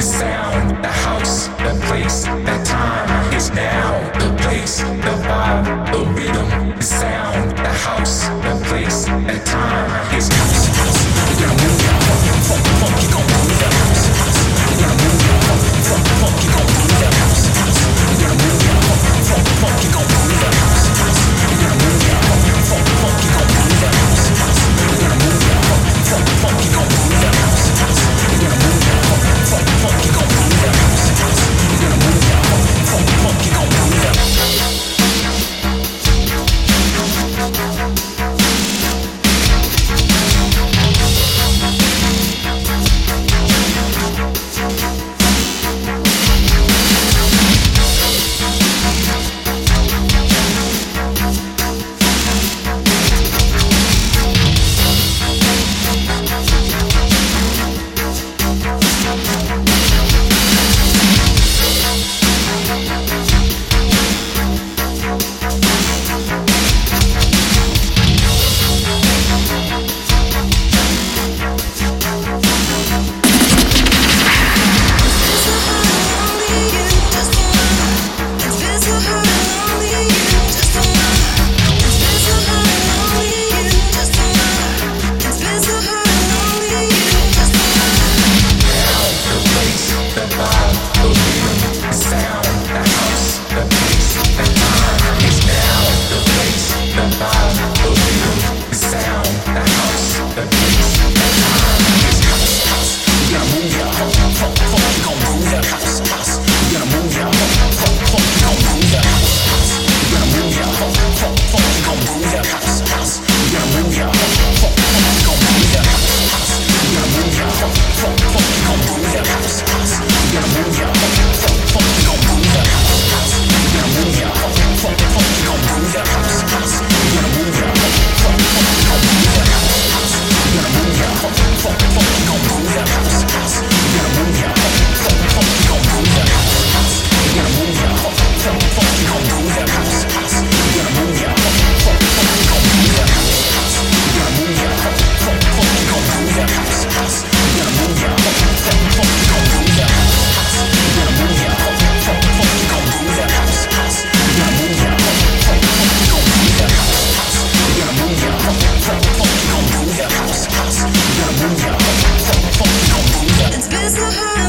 sound, the house, the place, the time is now. The place, the vibe, the rhythm, the sound, the house, It's the high.